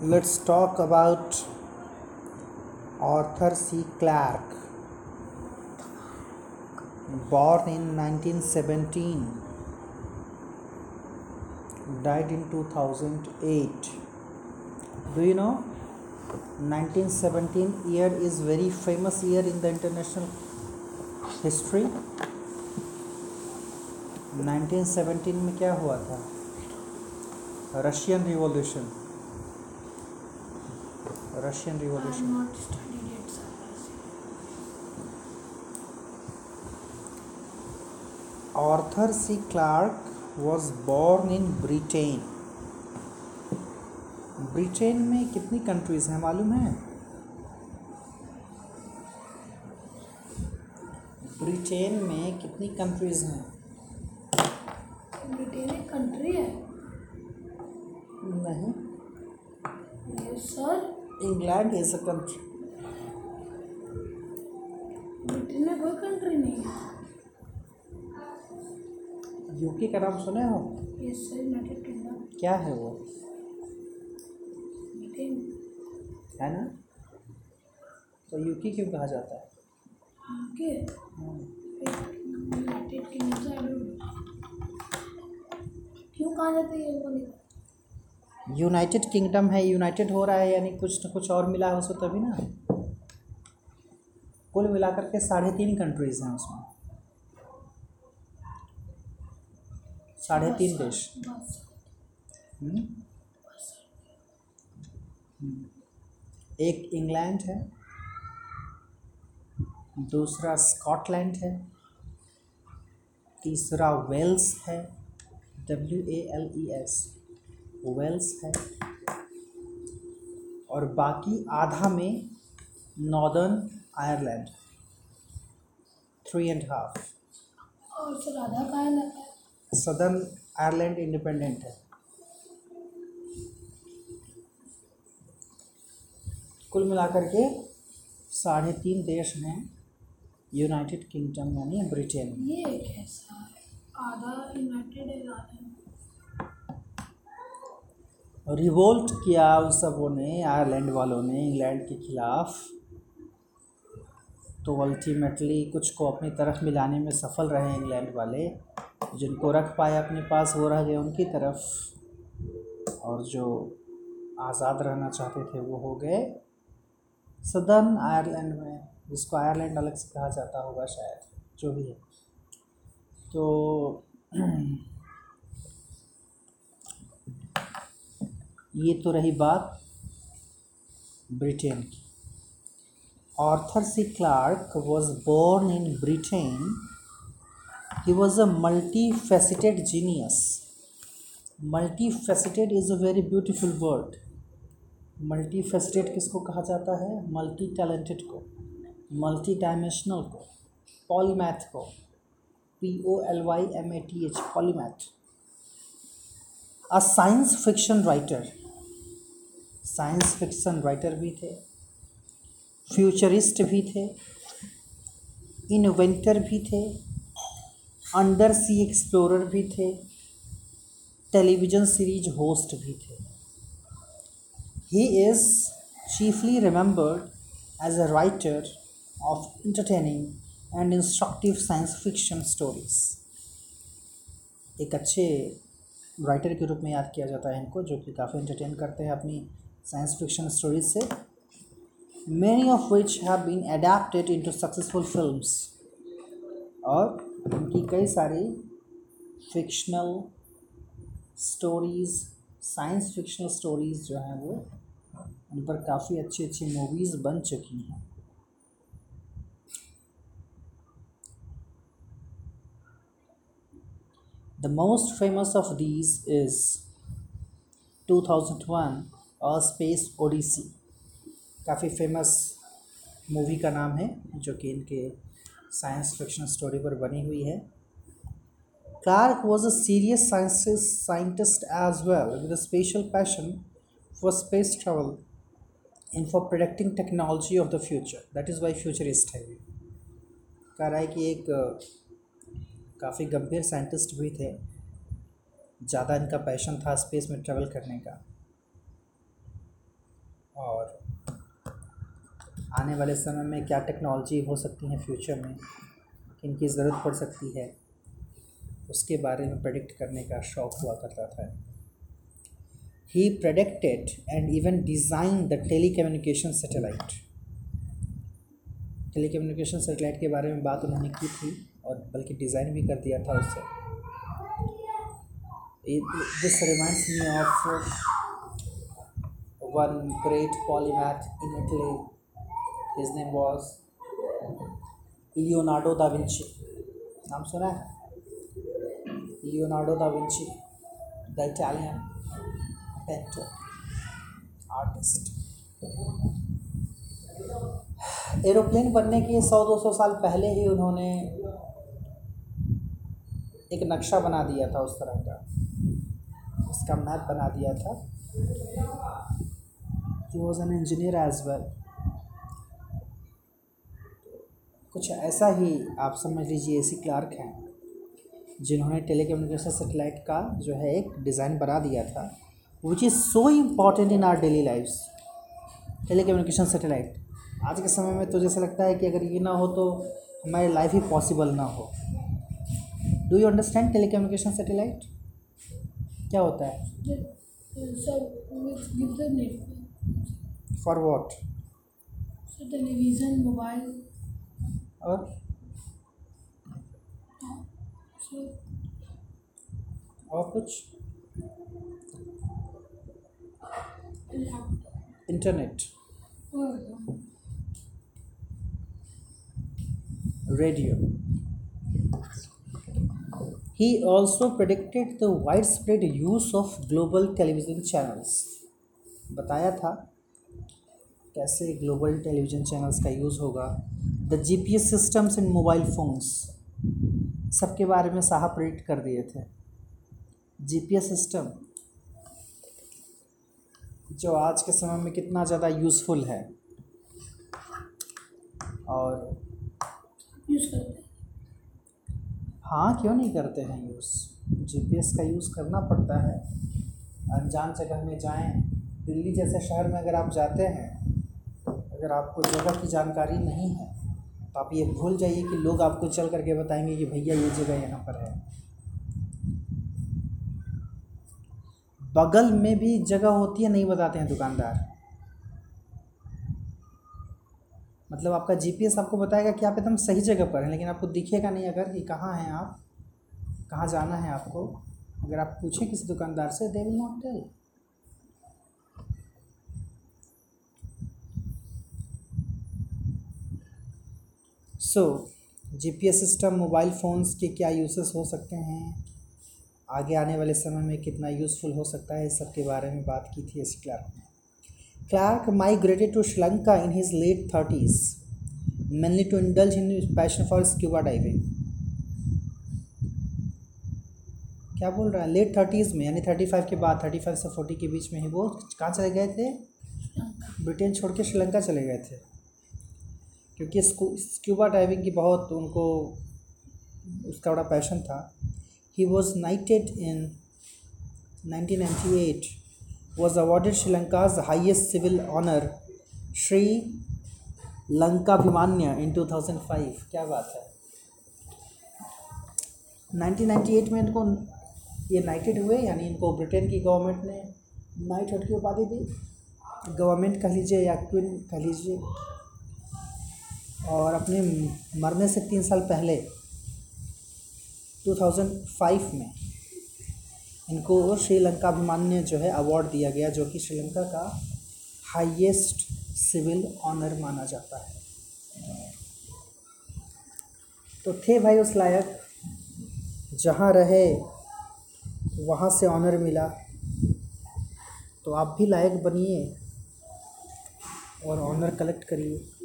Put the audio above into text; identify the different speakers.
Speaker 1: let's talk about Arthur C. Clarke. Born in 1917, died in 2008. Do you know 1917 year is very famous year in the international history 1917 में क्या हुआ था Russian revolution Russian
Speaker 2: I
Speaker 1: revolution
Speaker 2: have not studied it, sir.
Speaker 1: Arthur C. Clarke was born in Britain. Britain में कितनी countries हैं मालूम है Britain में कितनी कंट्रीज़ हैं
Speaker 2: ब्रिटेन एक कंट्री है
Speaker 1: नहीं sir England is a
Speaker 2: Britain में कोई कंट्री नहीं है
Speaker 1: यूके का नाम सुने हो?
Speaker 2: यस सर यूनाइटेड किंगडम
Speaker 1: क्या है वो?
Speaker 2: ब्रिटेन
Speaker 1: है ना? तो यूके क्यों कहा जाता है?
Speaker 2: UK United Kingdom. क्यों कहा जाता है ये
Speaker 1: यूनाइटेड किंगडम है यूनाइटेड हो रहा है यानी कुछ न कुछ और मिला है उसको तभी ना। कुल मिलाकर के साढ़े तीन कंट्रीज़ हैं उसमें। साढ़े तीन देश। हम्म? हम्म। एक इंग्लैंड है दूसरा स्कॉटलैंड है तीसरा वेल्स है W A L E S Wales है। और बाकी आधा में Northern Ireland. Three and half
Speaker 2: और सर आधा कहा है।
Speaker 1: सदर्न आयरलैंड इंडिपेंडेंट है। कुल मिलाकर के साढ़े तीन देश हैं। यूनाइटेड किंगडम यानी ब्रिटेन
Speaker 2: ये कैसा है आधा यूनाइटेड है आधा
Speaker 1: रिवोल्ट किया उन सबों ने, आयरलैंड वालों ने, इंग्लैंड के खिलाफ। तो अल्टीमेटली कुछ को अपनी तरफ़ मिलाने में सफल रहे इंग्लैंड वाले, जिनको रख पाए अपने पास, वो रह गए उनकी तरफ़। और जो आज़ाद रहना चाहते थे, वो हो गए सदर्न आयरलैंड में, जिसको आयरलैंड अलग से कहा जाता होगा शायद, जो भी है। तो ये तो रही बात ब्रिटेन की। Arthur C Clarke was born in Britain. He was a multifaceted genius multifaceted is a very beautiful word multifaceted किसको कहा जाता है? मल्टी टैलेंटेड को। मल्टी डायमेंशनल को। पॉलीमैथ को। P O L Y M A T H polymath a science fiction writer science fiction writer भी थे, futurist भी थे, इन्वेंटर भी थे, अंडर सी एक्सप्लोरर भी थे, टेलीविज़न सीरीज़ होस्ट भी थे। He is chiefly remembered as a writer of entertaining and instructive science fiction stories एक अच्छे राइटर के रूप में याद किया जाता है इनको, जो कि काफ़ी इंटरटेन करते हैं अपनी science fiction stories say many of which have been adapted into successful films. और उनकी कई सारी fictional stories science fictional stories जो हैं वो उन पर काफ़ी अच्छी अच्छी मूवीज़ बन चुकी हैं। The most famous of these is two thousand one Space Odyssey काफ़ी फ़ेमस मूवी का नाम है, जो कि इनके साइंस फिक्शन स्टोरी पर बनी हुई है। Clarke was a serious scientist as well with special passion for space travel in for predicting technology of the future that is why futurist है है कि एक, काफ़ी गंभीर साइंटिस्ट भी थे। ज़्यादा इनका पैशन था स्पेस में ट्रैवल करने का। और आने वाले समय में क्या टेक्नोलॉजी हो सकती है फ्यूचर में? किन की ज़रूरत पड़ सकती है? उसके बारे में प्रेडिक्ट करने का शौक़ हुआ करता था। He predicted and even design the telecommunication telecommunication satellite के बारे में बात उन्होंने की थी और बल्कि डिज़ाइन भी कर दिया था उससे। This reminds me of one great polymath in Italy his name was Leonardo da Vinci नाम सुना है? Leonardo da Vinci the Italian painter artist aeroplane बनने के सौ दो सौ साल पहले ही उन्होंने एक नक्शा बना दिया था उस तरह का। उसका मैप बना दिया था। He was an engineer as well कुछ ऐसा ही आप समझ लीजिए एसी क्लार्क हैं, जिन्होंने टेलीकम्युनिकेशन सेटेलाइट का जो है एक डिज़ाइन बना दिया था which is so important in our daily lifes telecommunication satellite. आज के समय में तो जैसा लगता है कि अगर ये ना हो तो हमारी लाइफ ही पॉसिबल ना हो। Do you understand telecommunication satellite? क्या होता है? फॉर वॉट
Speaker 2: टेलीविज़न मोबाइल
Speaker 1: और और कुछ?
Speaker 2: Internet
Speaker 1: radio he also predicted the widespread use of global television channels बताया था। कैसे ग्लोबल टेलीविज़न चैनल्स का यूज़ होगा the G P S systems in mobile phones सबके बारे में साहब प्रेडिक्ट कर दिए थे। जी पी एस सिस्टम जो आज के समय में कितना ज़्यादा यूज़फुल है और
Speaker 2: करते हाँ
Speaker 1: क्यों नहीं करते हैं यूज़? जीपीएस का यूज़ करना पड़ता है। अनजान जगह में जाएँ। दिल्ली जैसे शहर में अगर आप जाते हैं अगर आपको जगह की जानकारी नहीं है तो आप ये भूल जाइए कि लोग आपको चल करके बताएँगे कि भैया ये जगह यहाँ पर है। बगल में भी जगह होती है, नहीं बताते हैं दुकानदार। मतलब आपका जीपीएस आपको बताएगा कि आप एकदम सही जगह पर हैं, लेकिन आपको दिखेगा नहीं अगर कि कहाँ हैं आप, कहाँ जाना है आपको। अगर आप पूछें किसी दुकानदार से they will not tell so GPS system mobile phones के क्या यूसेस हो सकते हैं? आगे आने वाले समय में कितना यूज़फुल हो सकता है? इस सब के बारे में बात की थी इस क्लार्क ने। Clarke Sri Lanka in his late 30s, mainly to indulge in his passion for scuba diving. क्या बोल रहा है? लेट थर्टीज़ में यानी थर्टी फाइव के बाद थर्टी फाइव से फोर्टी के बीच में ही वो कहाँ चले गए थे? ब्रिटेन छोड़ के श्रीलंका चले गए थे। क्योंकि स्क्यूबा डाइविंग की बहुत उनको उसका बड़ा पैशन था। He was knighted in 1998 was awarded Sri Lanka's highest civil honor, Sri Lanka Bhimanya in 2005. क्या बात है? 1998 में इनको ये नाइटेड हुए यानी इनको ब्रिटेन की गवर्नमेंट ने नाइट नाइटहुड की उपाधि दी। गवर्नमेंट कह लीजिए या क्वीन कह लीजिए। और अपने मरने से तीन साल पहले 2005 में, इनको श्रीलंका अभिमान्य जो है अवार्ड दिया गया, जो कि श्रीलंका का हाईएस्ट सिविल ऑनर माना जाता है। तो थे भाई उस लायक, जहाँ रहे, वहाँ से ऑनर मिला। तो आप भी लायक बनिए और ऑनर कलेक्ट करिए।